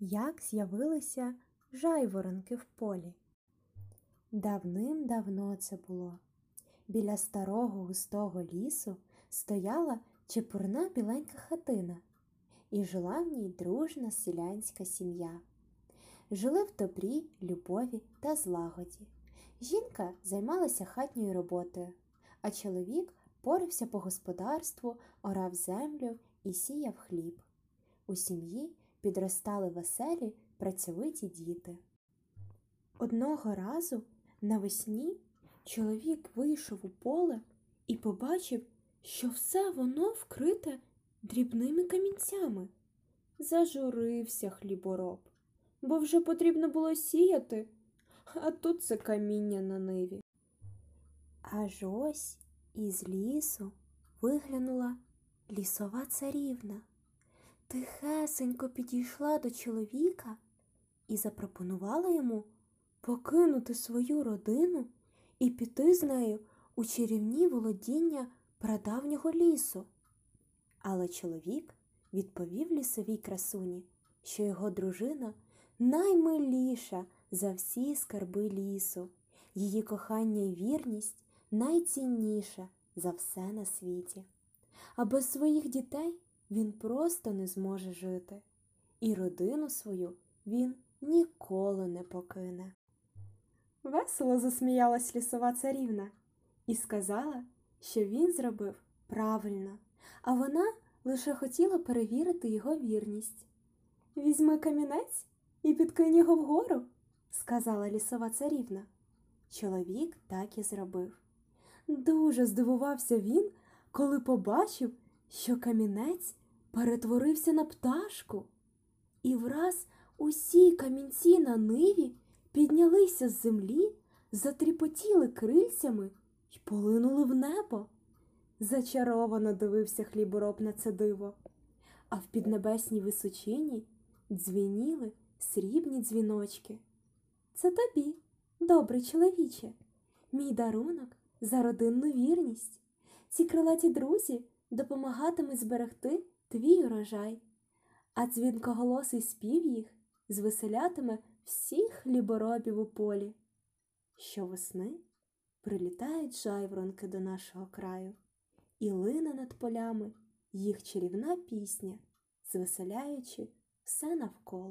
як з'явилися жайворонки в полі. Давним-давно це було. Біля старого густого лісу стояла чепурна біленька хатина, і жила в ній дружна селянська сім'я. Жили в добрі, любові та злагоді. Жінка займалася хатньою роботою, а чоловік порився по господарству, орав землю і сіяв хліб. У сім'ї підростали веселі, працьовиті діти. Одного разу навесні чоловік вийшов у поле і побачив, що все воно вкрите дрібними камінцями. Зажурився хлібороб, бо вже потрібно було сіяти, а тут це каміння на ниві. Аж ось із лісу виглянула лісова царівна. Тихесенько підійшла до чоловіка і запропонувала йому покинути свою родину і піти з нею у чарівні володіння прадавнього лісу. Але чоловік відповів лісовій красуні, що його дружина наймиліша за всі скарби лісу, її кохання і вірність найцінніша за все на світі. А без своїх дітей він просто не зможе жити, і родину свою він ніколи не покине. Весело засміялась лісова царівна і сказала, що він зробив правильно, а вона лише хотіла перевірити його вірність. Візьми камінець і підкинь його вгору, сказала лісова царівна. Чоловік так і зробив. Дуже здивувався він, коли побачив, що камінець перетворився на пташку, і враз усі камінці на ниві піднялися з землі, затріпотіли крильцями й полинули в небо. Зачаровано дивився хлібороб на це диво, а в піднебесній височині дзвеніли срібні дзвіночки. Це тобі, добрий чоловіче, мій дарунок за родинну вірність. Ці крилаті друзі допомагатимуть зберегти твій урожай, а дзвінкоголосий спів їх звеселятиме всіх хліборобів у полі. Щовесни прилітають жайворонки до нашого краю, і лине над полями їх чарівна пісня, звеселяючи все навколо.